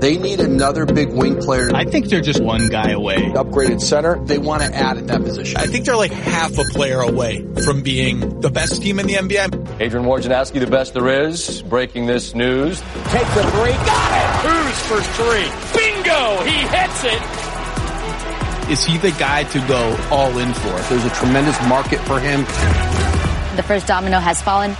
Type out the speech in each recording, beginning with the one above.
They need another big wing player. I think they're just one guy away. Upgraded center, they want to add at that position. I think they're like half a player away from being the best team in the NBA. Adrian Wojnarowski, the best there is, breaking this news. Takes a three, got it! Who's for three. Bingo! He hits it! Is he the guy to go all in for? There's a tremendous market for him. The first domino has fallen.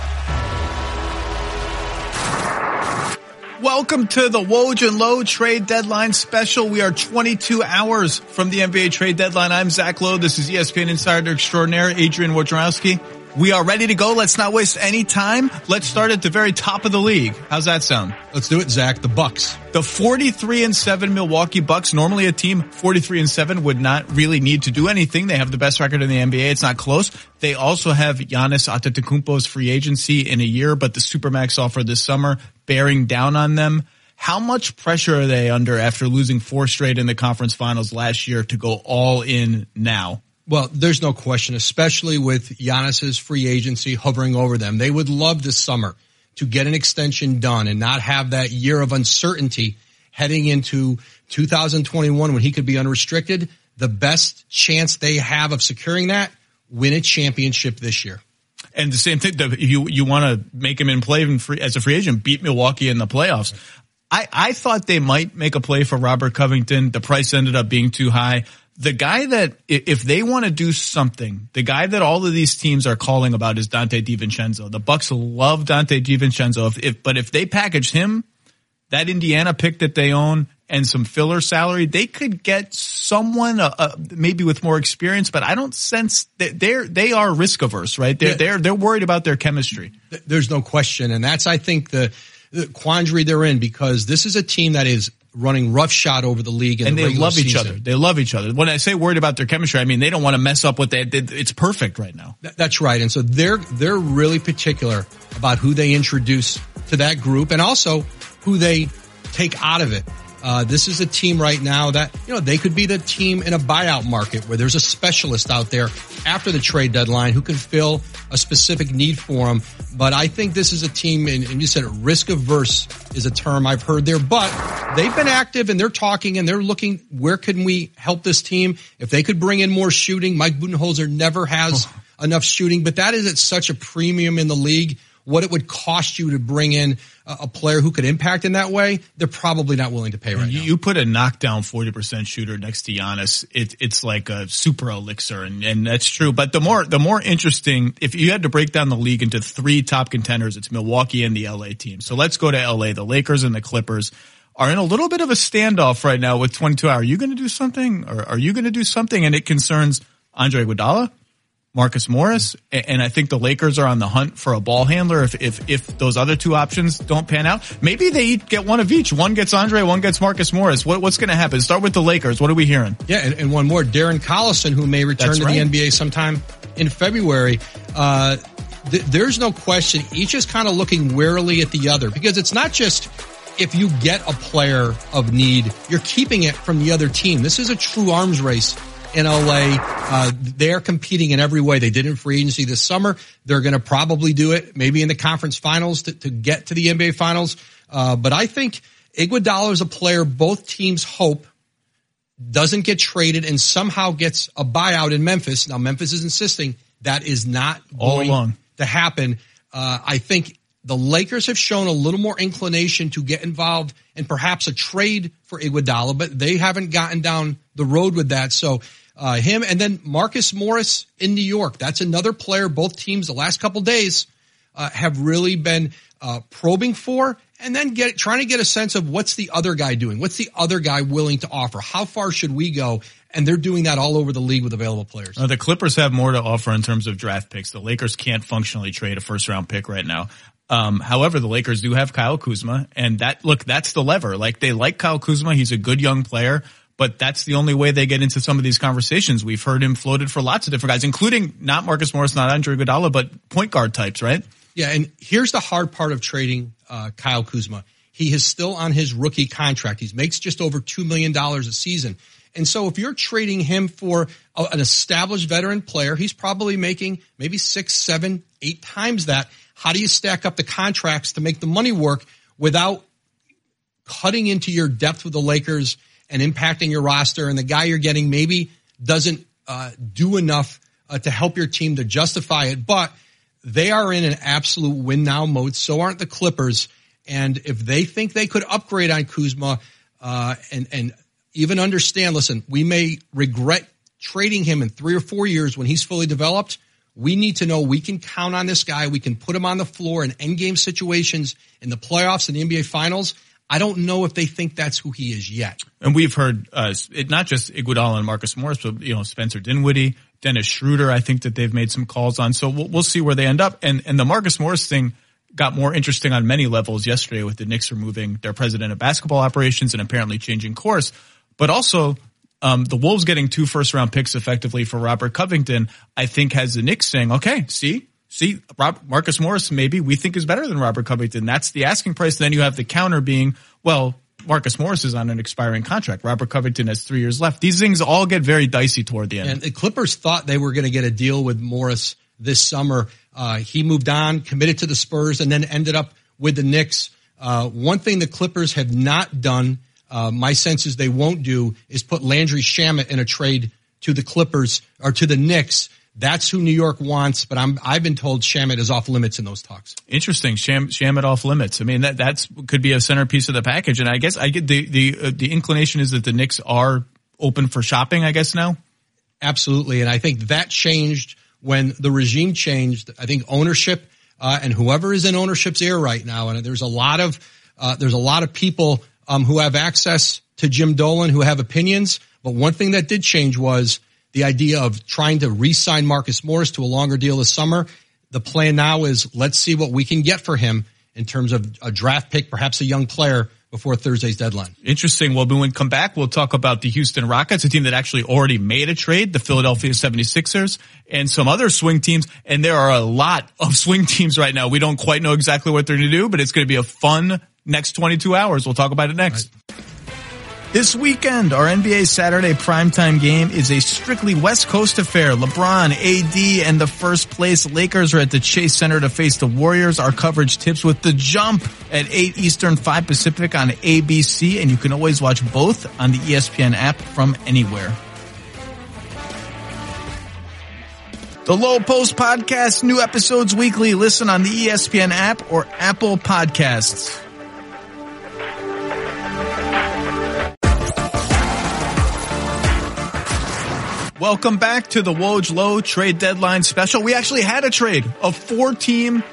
Welcome to the Woj and Lowe trade deadline special. We are 22 hours from the NBA trade deadline. I'm Zach Lowe. This is ESPN Insider Extraordinaire, Adrian Wojnarowski. We are ready to go. Let's not waste any time. Let's start at the very top of the league. How's that sound? Let's do it, Zach. The Bucks. The 43 and 7 Milwaukee Bucks. Normally a team 43 and 7 would not really need to do anything. They have the best record in the NBA. It's not close. They also have Giannis Antetokounmpo's free agency in a year, but the Supermax offer this summer bearing down on them. How much pressure are they under after losing four straight in the conference finals last year to go all in now? Well, there's no question, especially with Giannis's free agency hovering over them. They would love this summer to get an extension done and not have that year of uncertainty heading into 2021 when he could be unrestricted. The best chance they have of securing that, win a championship this year. And the same thing, if you, you want to make him in play free, as a free agent, beat Milwaukee in the playoffs. I, I thought they might make a play for Robert Covington. The price ended up being too high the guy that if they want to do something, the guy that all of these teams are calling about is Donte DiVincenzo. The Bucks love Donte DiVincenzo. If, if but if they package him, that Indiana pick that they own and some filler salary, they could get someone uh, uh, maybe with more experience. But I don't sense that they're they are risk averse, right? They're yeah. they're they're worried about their chemistry. There's no question, and that's I think the, the quandary they're in because this is a team that is running roughshod over the league and the they love each season. other. They love each other. When I say worried about their chemistry, I mean they don't want to mess up what they did. It's perfect right now. That's right. And so they're they're really particular about who they introduce to that group and also who they take out of it. Uh, this is a team right now that, you know, they could be the team in a buyout market where there's a specialist out there after the trade deadline who can fill a specific need for them. But I think this is a team, and, and you said risk averse is a term I've heard there, but they've been active and they're talking and they're looking, where can we help this team? If they could bring in more shooting, Mike Budenholzer never has oh. enough shooting, but that is at such a premium in the league what it would cost you to bring in a, player who could impact in that way, they're probably not willing to pay right you, now. You put a knockdown 40% shooter next to Giannis, it, it's like a super elixir and, and that's true. But the more, the more interesting, if you had to break down the league into three top contenders, it's Milwaukee and the LA team. So let's go to LA, the Lakers and the Clippers are in a little bit of a standoff right now with 22 hour. Are you going to do something or are you going to do something? And it concerns Andre Iguodala, Marcus Morris, and I think the Lakers are on the hunt for a ball handler. If if if those other two options don't pan out, maybe they get one of each. One gets Andre, one gets Marcus Morris. What, what's going to happen? Start with the Lakers. What are we hearing? Yeah, and, and one more, Darren Collison, who may return That's to right. the NBA sometime in February. Uh, th- there's no question. Each is kind of looking warily at the other because it's not just if you get a player of need, you're keeping it from the other team. This is a true arms race in LA. Uh, they're competing in every way. They did in free agency this summer. They're going to probably do it maybe in the conference finals to, to get to the NBA finals. Uh, but I think Iguodala is a player both teams hope doesn't get traded and somehow gets a buyout in Memphis. Now Memphis is insisting that is not all going along to happen. Uh, I think the Lakers have shown a little more inclination to get involved in perhaps a trade for Iguodala, but they haven't gotten down the road with that. So uh, him and then Marcus Morris in New York. That's another player. Both teams the last couple days uh, have really been uh, probing for, and then get trying to get a sense of what's the other guy doing. What's the other guy willing to offer? How far should we go? And they're doing that all over the league with available players. Uh, the Clippers have more to offer in terms of draft picks. The Lakers can't functionally trade a first round pick right now. Um, however, the Lakers do have Kyle Kuzma, and that look, that's the lever. Like they like Kyle Kuzma. He's a good young player but that's the only way they get into some of these conversations. We've heard him floated for lots of different guys, including not Marcus Morris, not Andre Iguodala, but point guard types, right? Yeah, and here's the hard part of trading uh, Kyle Kuzma. He is still on his rookie contract. He makes just over two million dollars a season. And so if you're trading him for an established veteran player, he's probably making maybe six, seven, eight times that. How do you stack up the contracts to make the money work without cutting into your depth with the Lakers and impacting your roster and the guy you're getting maybe doesn't uh, do enough uh, to help your team to justify it, but they are in an absolute win now mode. So aren't the Clippers. And if they think they could upgrade on Kuzma, uh, and, and even understand, listen, we may regret trading him in three or four years when he's fully developed. We need to know we can count on this guy. We can put him on the floor in end game situations in the playoffs and the NBA finals. I don't know if they think that's who he is yet. And we've heard, uh, it, not just Iguodala and Marcus Morris, but, you know, Spencer Dinwiddie, Dennis Schroeder, I think that they've made some calls on. So we'll, we'll see where they end up. And, and the Marcus Morris thing got more interesting on many levels yesterday with the Knicks removing their president of basketball operations and apparently changing course. But also, um, the Wolves getting two first round picks effectively for Robert Covington, I think has the Knicks saying, okay, see, see, Rob, Marcus Morris maybe we think is better than Robert Covington. That's the asking price. then you have the counter being, well, Marcus Morris is on an expiring contract. Robert Covington has three years left. These things all get very dicey toward the end. And the Clippers thought they were going to get a deal with Morris this summer. Uh, he moved on, committed to the Spurs, and then ended up with the Knicks. Uh, one thing the Clippers have not done, uh, my sense is they won't do, is put Landry Shamet in a trade to the Clippers or to the Knicks that's who New York wants, but I'm I've been told Shamet is off limits in those talks. Interesting, Sham, Shamet off limits. I mean that that's could be a centerpiece of the package, and I guess I get the the uh, the inclination is that the Knicks are open for shopping. I guess now. Absolutely, and I think that changed when the regime changed. I think ownership uh, and whoever is in ownership's ear right now, and there's a lot of uh, there's a lot of people um, who have access to Jim Dolan who have opinions. But one thing that did change was the idea of trying to re-sign Marcus Morris to a longer deal this summer. The plan now is let's see what we can get for him in terms of a draft pick, perhaps a young player before Thursday's deadline. Interesting. Well, when we come back, we'll talk about the Houston Rockets, a team that actually already made a trade, the Philadelphia 76ers, and some other swing teams. And there are a lot of swing teams right now. We don't quite know exactly what they're going to do, but it's going to be a fun next 22 hours. We'll talk about it next. This weekend, our NBA Saturday primetime game is a strictly West Coast affair. LeBron, AD, and the first place Lakers are at the Chase Center to face the Warriors. Our coverage tips with the jump at 8 Eastern, 5 Pacific on ABC, and you can always watch both on the ESPN app from anywhere. The Lowe Post Podcast, new episodes weekly. Listen on the ESPN app or Apple Podcasts. Welcome back to the Woj Lowe trade deadline special. We actually had a trade, a four team,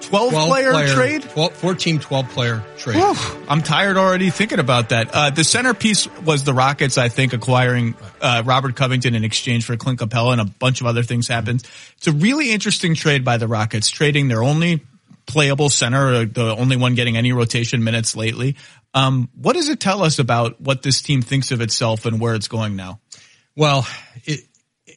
12, 12 player, player, trade. 12, four team, 12 player trade. Whew, I'm tired already thinking about that. Uh, the centerpiece was the Rockets, I think, acquiring, uh, Robert Covington in exchange for Clint Capela and a bunch of other things happened. It's a really interesting trade by the Rockets, trading their only playable center, uh, the only one getting any rotation minutes lately. Um, what does it tell us about what this team thinks of itself and where it's going now? Well, it,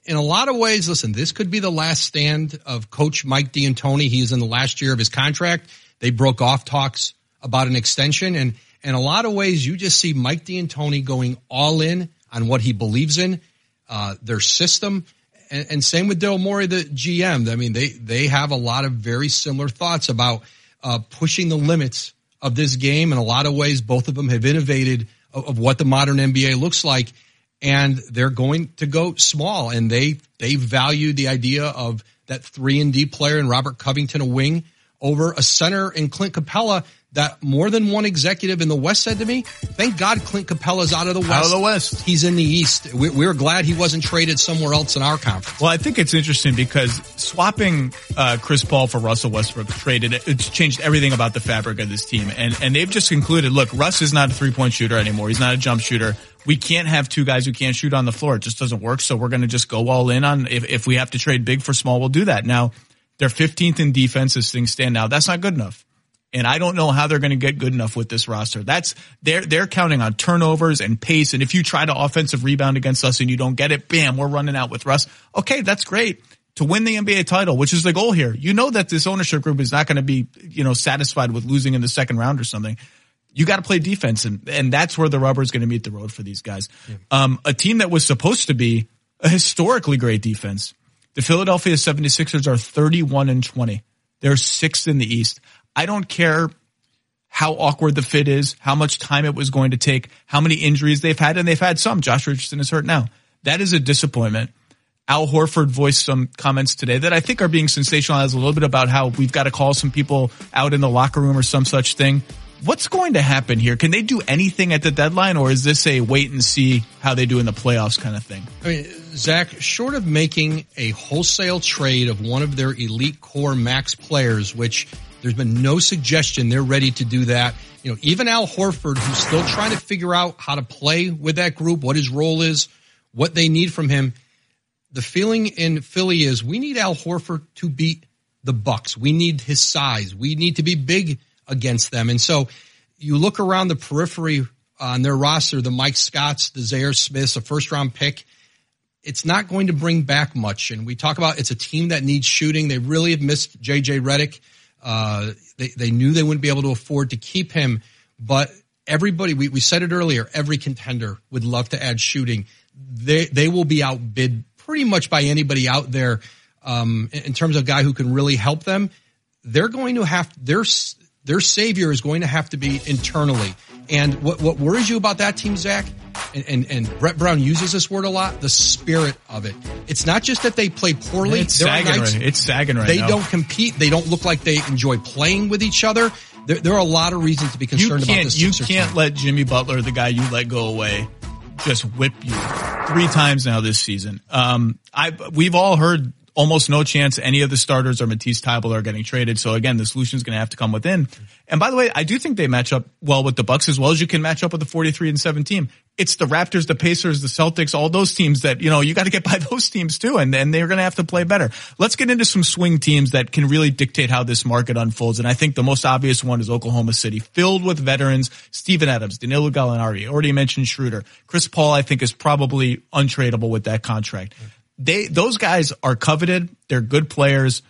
in a lot of ways, listen, this could be the last stand of coach Mike D'Antoni. He is in the last year of his contract. They broke off talks about an extension and in a lot of ways, you just see Mike D'Antoni going all in on what he believes in, uh, their system. And, and same with Daryl Morey, the GM. I mean, they, they have a lot of very similar thoughts about, uh, pushing the limits of this game. In a lot of ways, both of them have innovated of, of what the modern NBA looks like and they're going to go small and they they value the idea of that three and D player and Robert Covington a wing over a center in Clint Capela that more than one executive in the West said to me, thank God Clint Capela's out of the West. Out of the West. He's in the East. We're, glad he wasn't traded somewhere else in our conference. Well, I think it's interesting because swapping uh, Chris Paul for Russell Westbrook traded, it's changed everything about the fabric of this team. And, and they've just concluded, look, Russ is not a three point shooter anymore. He's not a jump shooter we can't have two guys who can't shoot on the floor. It just doesn't work. So we're going to just go all in on if, if we have to trade big for small, we'll do that. Now they're 15th in defense as things stand now. That's not good enough. And I don't know how they're going to get good enough with this roster. That's they're they're counting on turnovers and pace. And if you try to offensive rebound against us and you don't get it, bam, we're running out with Russ. Okay, that's great to win the NBA title, which is the goal here. You know that this ownership group is not going to be you know satisfied with losing in the second round or something you got to play defense and, and that's where the rubber is going to meet the road for these guys. Yeah. Um, a team that was supposed to be a historically great defense. The Philadelphia 76ers are 31 and 20. They're sixth in the East. I don't care how awkward the fit is, how much time it was going to take, how many injuries they've had, and they've had some. Josh Richardson is hurt now. That is a disappointment. Al Horford voiced some comments today that I think are being sensationalized a little bit about how we've got to call some people out in the locker room or some such thing. What's going to happen here? Can they do anything at the deadline or is this a wait and see how they do in the playoffs kind of thing? I mean, Zach, short of making a wholesale trade of one of their elite core max players, which there's been no suggestion they're ready to do that. You know, even Al Horford, who's still trying to figure out how to play with that group, what his role is, what they need from him. The feeling in Philly is we need Al Horford to beat the Bucks. We need his size. We need to be big against them. And so you look around the periphery on their roster, the Mike Scotts, the Zhaire Smiths, a first round pick. It's not going to bring back much. And we talk about it's a team that needs shooting. They really have missed JJ Redick. Uh, they, they knew they wouldn't be able to afford to keep him, but everybody, we, we said it earlier, every contender would love to add shooting. They, they will be outbid pretty much by anybody out there. Um, in terms of a guy who can really help them, they're going to have, their, their savior is going to have to be internally. And what, what worries you about that team, Zach, and, and, and, Brett Brown uses this word a lot, the spirit of it. It's not just that they play poorly. It's sagging, right, it's sagging right They now. don't compete. They don't look like they enjoy playing with each other. There, there are a lot of reasons to be concerned about this. You can't team. let Jimmy Butler, the guy you let go away, just whip you three times now this season. Um, I, we've all heard almost no chance any of the starters or Matisse Thybulle are getting traded. So again, the solution is going to have to come within. And by the way, I do think they match up well with the Bucks as well as you can match up with the 43 and 7 team. It's the Raptors, the Pacers, the Celtics, all those teams that, you know, you got to get by those teams too. And then they're going to have to play better. Let's get into some swing teams that can really dictate how this market unfolds. And I think the most obvious one is Oklahoma City, filled with veterans, Steven Adams, Danilo Gallinari, already mentioned Schroeder. Chris Paul, I think is probably untradeable with that contract they those guys are coveted. They're good players.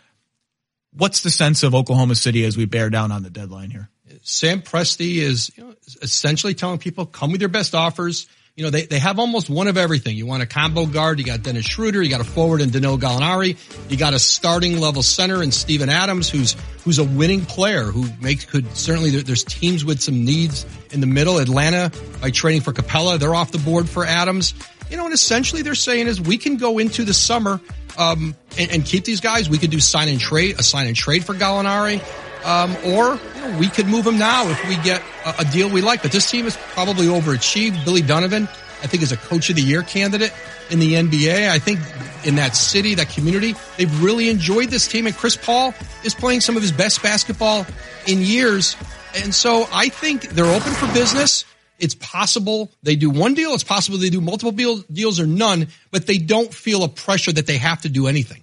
What's the sense of Oklahoma City as we bear down on the deadline here? Sam Presti is you know, essentially telling people come with your best offers. You know, they, they have almost one of everything. You want a combo guard, you got Dennis Schroeder, you got a forward in Danilo Gallinari, you got a starting level center in Steven Adams, who's who's a winning player who makes could certainly there, there's teams with some needs in the middle. Atlanta by trading for Capela. they're off the board for Adams you know, and essentially they're saying is we can go into the summer um, and, and, keep these guys. We could do sign and trade, a sign and trade for Gallinari, um, or you know, we could move him now if we get a, a, deal we like. But this team is probably overachieved. Billy Donovan, I think, is a coach of the year candidate in the NBA. I think in that city, that community, they've really enjoyed this team. And Chris Paul is playing some of his best basketball in years. And so I think they're open for business. It's possible they do one deal. It's possible they do multiple deals or none, but they don't feel a pressure that they have to do anything.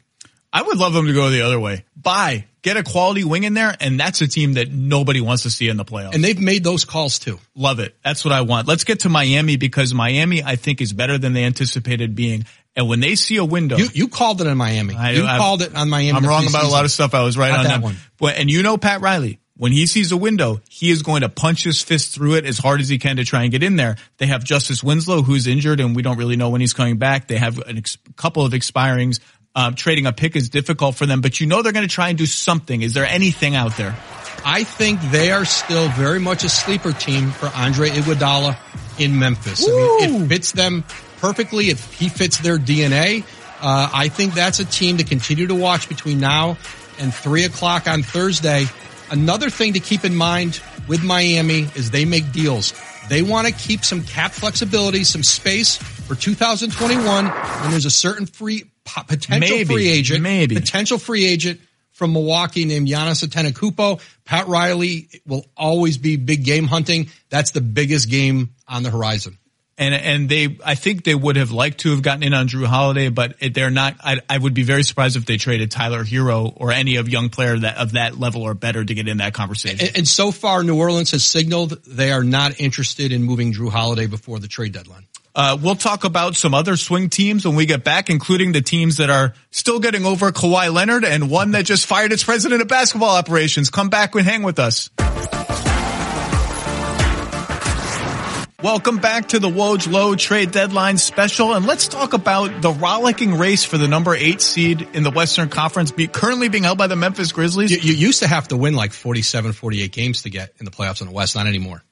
I would love them to go the other way. Buy, get a quality wing in there, and that's a team that nobody wants to see in the playoffs. And they've made those calls too. Love it. That's what I want. Let's get to Miami because Miami, I think, is better than they anticipated being. And when they see a window, you, you called it on Miami. I, you I've, called it on Miami. I'm wrong about a lot of stuff. I was right Not on that one. But, and you know Pat Riley. When he sees a window, he is going to punch his fist through it as hard as he can to try and get in there. They have Justice Winslow, who's injured, and we don't really know when he's coming back. They have a ex- couple of expirings. Um, trading a pick is difficult for them, but you know they're going to try and do something. Is there anything out there? I think they are still very much a sleeper team for Andre Iguodala in Memphis. I mean, it fits them perfectly. It, he fits their DNA. Uh, I think that's a team to continue to watch between now and three o'clock on Thursday. Another thing to keep in mind with Miami is they make deals. They want to keep some cap flexibility, some space for 2021 when there's a certain free potential maybe, free agent, maybe potential free agent from Milwaukee named Giannis Antetokounmpo. Pat Riley will always be big game hunting. That's the biggest game on the horizon and and they I think they would have liked to have gotten in on Jrue Holiday, but they're not. I, I would be very surprised if they traded Tyler Herro or any of young player that of that level or better to get in that conversation. And, and so far, New Orleans has signaled they are not interested in moving Jrue Holiday before the trade deadline. Uh, we'll talk about some other swing teams when we get back, including the teams that are still getting over Kawhi Leonard and one that just fired its president of basketball operations. Come back and hang with us. Welcome back to the Woj Lowe trade deadline special. And let's talk about the rollicking race for the number eight seed in the Western Conference be, currently being held by the Memphis Grizzlies. You, you used to have to win like 47, 48 games to get in the playoffs in the West, not anymore.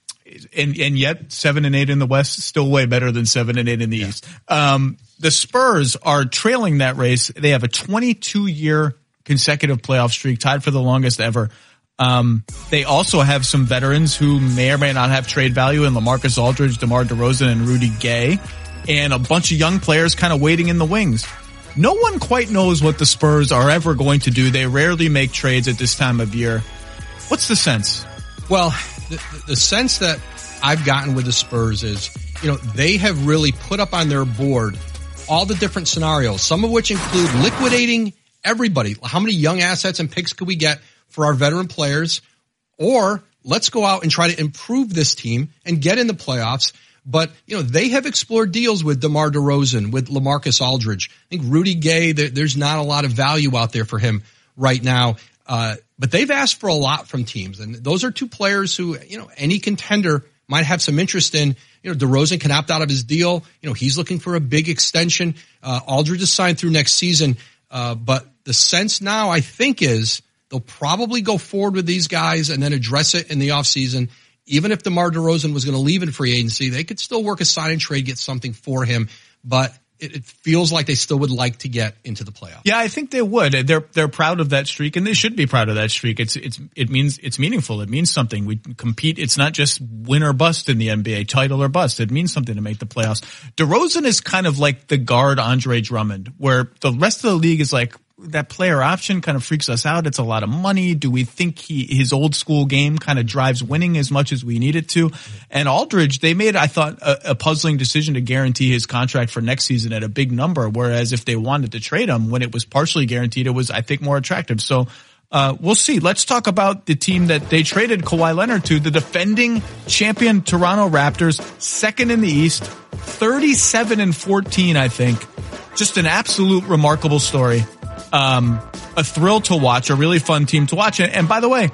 And, and yet seven and eight in the West, is still way better than seven and eight in the yeah. East. Um, the Spurs are trailing that race. They have a 22 year consecutive playoff streak, tied for the longest ever. Um, they also have some veterans who may or may not have trade value in LaMarcus Aldridge, DeMar DeRozan, and Rudy Gay, and a bunch of young players kind of waiting in the wings. No one quite knows what the Spurs are ever going to do. They rarely make trades at this time of year. What's the sense? Well, the, the sense that I've gotten with the Spurs is, you know, they have really put up on their board all the different scenarios, some of which include liquidating everybody. How many young assets and picks could we get for our veteran players? Or let's go out and try to improve this team and get in the playoffs. But, you know, they have explored deals with DeMar DeRozan, with LaMarcus Aldridge. I think Rudy Gay, there's not a lot of value out there for him right now. Uh, but they've asked for a lot from teams. And those are two players who, you know, any contender might have some interest in. You know, DeRozan can opt out of his deal. You know, he's looking for a big extension. Uh, Aldridge is signed through next season. Uh, but the sense now, I think, is they'll probably go forward with these guys and then address it in the offseason. Even if DeMar DeRozan was going to leave in free agency, they could still work a sign and trade, get something for him. But it, feels like they still would like to get into the playoffs. Yeah, I think they would. They're they're proud of that streak, and they should be proud of that streak. It's it's it means it's meaningful. It means something. We compete. It's not just win or bust in the NBA, title or bust. It means something to make the playoffs. DeRozan is kind of like the guard Andre Drummond, where the rest of the league is like, that player option kind of freaks us out. It's a lot of money. Do we think he, his old school game kind of drives winning as much as we need it to? And Aldridge, they made, I thought, a, a, puzzling decision to guarantee his contract for next season at a big number. Whereas if they wanted to trade him when it was partially guaranteed, it was, I think, more attractive. So, uh, we'll see. Let's talk about the team that they traded Kawhi Leonard to, the defending champion Toronto Raptors, second in the East, 37 and 14, I think. Just an absolute remarkable story um, a thrill to watch, a really fun team to watch. And, and by the way,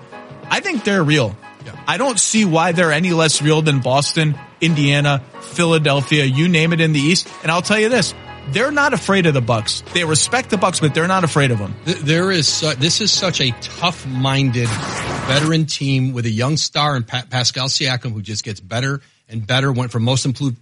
I think they're real. Yeah. I don't see why they're any less real than Boston, Indiana, Philadelphia, you name it in the East. And I'll tell you this, they're not afraid of the Bucks. They respect the Bucks, but they're not afraid of them. There is uh, this is such a tough-minded veteran team with a young star and pa- Pascal Siakam who just gets better and better. Went from most improved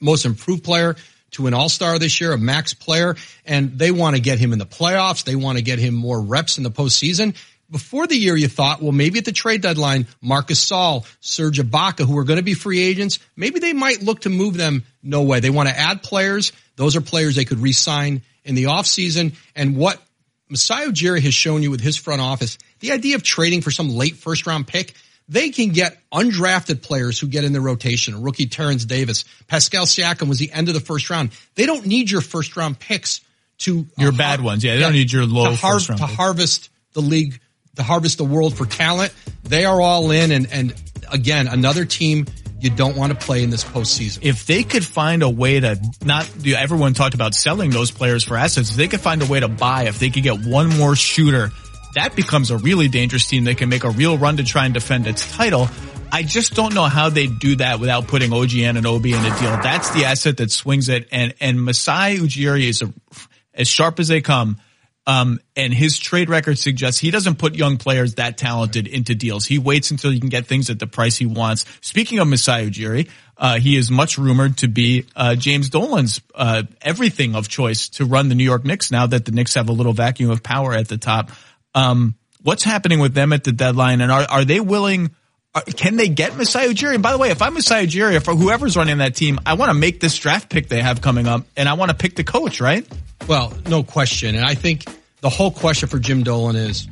most improved player to an all-star this year, a max player, and they want to get him in the playoffs. They want to get him more reps in the postseason. Before the year, you thought, well, maybe at the trade deadline, Marc Gasol, Serge Ibaka, who are going to be free agents, maybe they might look to move them. No way. They want to add players. Those are players they could re-sign in the offseason. And what Masai Ujiri has shown you with his front office, the idea of trading for some late first round pick, they can get undrafted players who get in the rotation. Rookie Terence Davis, Pascal Siakam was the end of the first round. They don't need your first round picks to uh, your uh, bad har- ones. Yeah, they don't need your low to, har- to harvest the league, to harvest the world for talent. They are all in, and and again, another team you don't want to play in this postseason. If they could find a way to not, everyone talked about selling those players for assets. If they could find a way to buy, if they could get one more shooter that becomes a really dangerous team that can make a real run to try and defend its title. I just don't know how they do that without putting OG Anunoby in a deal. That's the asset that swings it. And, and Masai Ujiri is a, as sharp as they come. Um, and his trade record suggests he doesn't put young players that talented into deals. He waits until he can get things at the price he wants. Speaking of Masai Ujiri, uh, he is much rumored to be uh, James Dolan's uh, everything of choice to run the New York Knicks now that the Knicks have a little vacuum of power at the top. Um, what's happening with them at the deadline, and are are they willing? Are, can they get Masai Ujiri? And by the way, if I'm Masai Ujiri, for whoever's running that team, I want to make this draft pick they have coming up, and I want to pick the coach, right? Well, no question. And I think the whole question for Jim Dolan is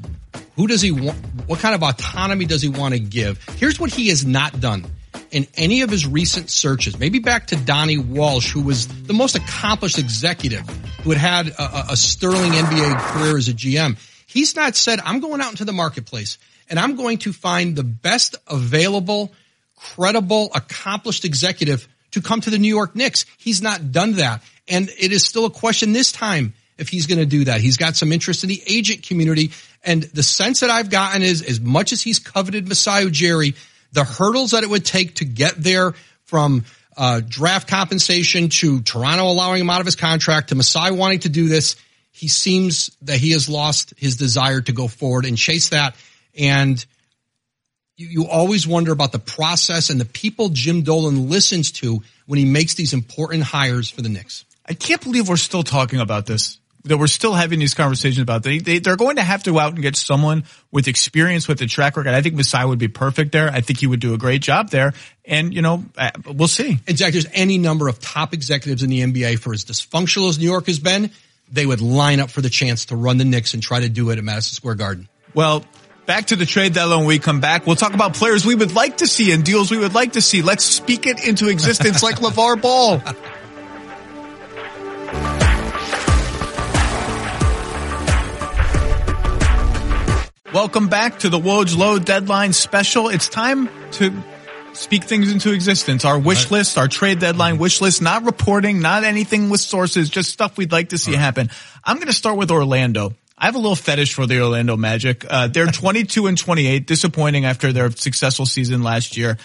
who does he want? What kind of autonomy does he want to give? Here's what he has not done in any of his recent searches. Maybe back to Donnie Walsh, who was the most accomplished executive who had had a, a sterling NBA career as a GM. He's not said, I'm going out into the marketplace and I'm going to find the best available, credible, accomplished executive to come to the New York Knicks. He's not done that. And it is still a question this time if he's going to do that. He's got some interest in the agent community. And the sense that I've gotten is as much as he's coveted Masai Ujiri, the hurdles that it would take to get there from uh, draft compensation to Toronto allowing him out of his contract to Masai wanting to do this. He seems that he has lost his desire to go forward and chase that. And you, you always wonder about the process and the people Jim Dolan listens to when he makes these important hires for the Knicks. I can't believe we're still talking about this. That we're still having these conversations about they, they they're going to have to go out and get someone with experience with the track record. I think Masai would be perfect there. I think he would do a great job there. And you know, uh, we'll see. And Jack, there's any number of top executives in the NBA for as dysfunctional as New York has been, they would line up for the chance to run the Knicks and try to do it at Madison Square Garden. Well, back to the trade deadline when we come back. We'll talk about players we would like to see and deals we would like to see. Let's speak it into existence like LeVar Ball. Welcome back to the Woj Lowe Deadline Special. It's time to speak things into existence. Our wish right. list, our trade deadline wish list, not reporting, not anything with sources, just stuff we'd like to see right. happen. I'm going to start with Orlando. I have a little fetish for the Orlando Magic. Uh, they're 22 and 28, disappointing after their successful season last year.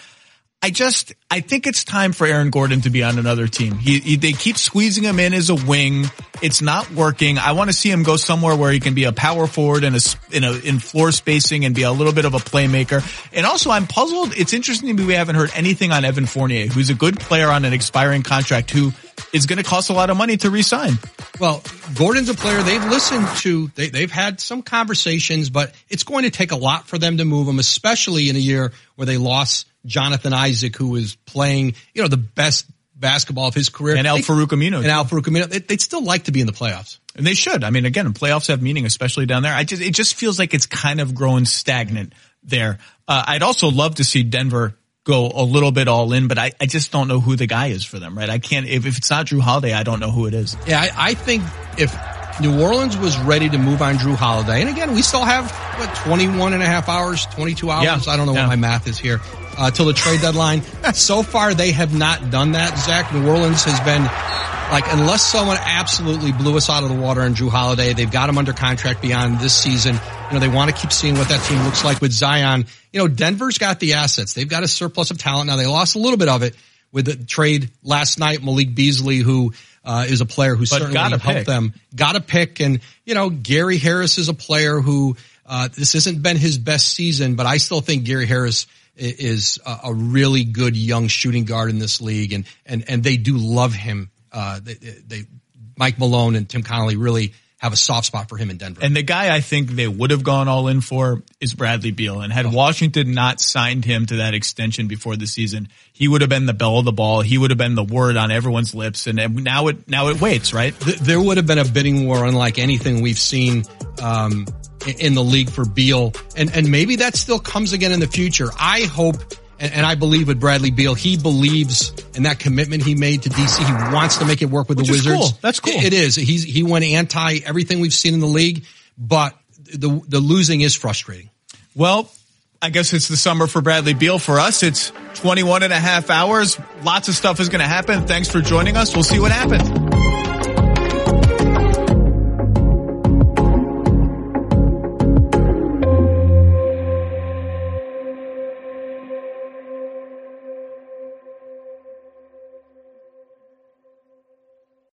I just, I think it's time for Aaron Gordon to be on another team. He, he, they keep squeezing him in as a wing. It's not working. I want to see him go somewhere where he can be a power forward and a, in a, in floor spacing and be a little bit of a playmaker. And also I'm puzzled. It's interesting to me we haven't heard anything on Evan Fournier, who's a good player on an expiring contract who is going to cost a lot of money to resign. Well, Gordon's a player they've listened to. They, they've had some conversations, but it's going to take a lot for them to move him, especially in a year where they lost Jonathan Isaac, who was playing, you know, the best basketball of his career. And Al-Farouq Aminu. And Al-Farouq Aminu. They, would still like to be in the playoffs. And they should. I mean, again, playoffs have meaning, especially down there. I just, it just feels like it's kind of growing stagnant there. Uh, I'd also love to see Denver go a little bit all in, but I, I just don't know who the guy is for them, right? I can't, if, if it's not Jrue Holiday, I don't know who it is. Yeah, I, I think if New Orleans was ready to move on Jrue Holiday, and again, we still have, what, 21 and a half hours, 22 hours? Yeah. I don't know yeah. what my math is here uh, till the trade deadline. so far, they have not done that. Zach, New Orleans has been like, unless someone absolutely blew us out of the water on Jrue Holiday, they've got him under contract beyond this season. You know, they want to keep seeing what that team looks like with Zion. You know, Denver's got the assets. They've got a surplus of talent. Now they lost a little bit of it with the trade last night, Malik Beasley, who uh, is a player who but certainly helped pick. them. Got a pick, and you know Gary Harris is a player who uh, this hasn't been his best season, but I still think Gary Harris is a really good young shooting guard in this league, and and and they do love him. Uh, they, they Mike Malone and Tim Connelly really have a soft spot for him in Denver. And the guy I think they would have gone all in for is Bradley Beal. And had oh. Washington not signed him to that extension before the season, he would have been the belle of the ball. He would have been the word on everyone's lips. And now it now it waits, right? There would have been a bidding war unlike anything we've seen. Um, in the league for Beal. And, and maybe that still comes again in the future. I hope and, and, I believe with Bradley Beal, he believes in that commitment he made to DC. He wants to make it work with Which the Wizards. Cool. That's cool. It, it is. He's, he went anti everything we've seen in the league, but the, the losing is frustrating. Well, I guess it's the summer for Bradley Beal. For us, it's 21 and a half hours. Lots of stuff is going to happen. Thanks for joining us. We'll see what happens.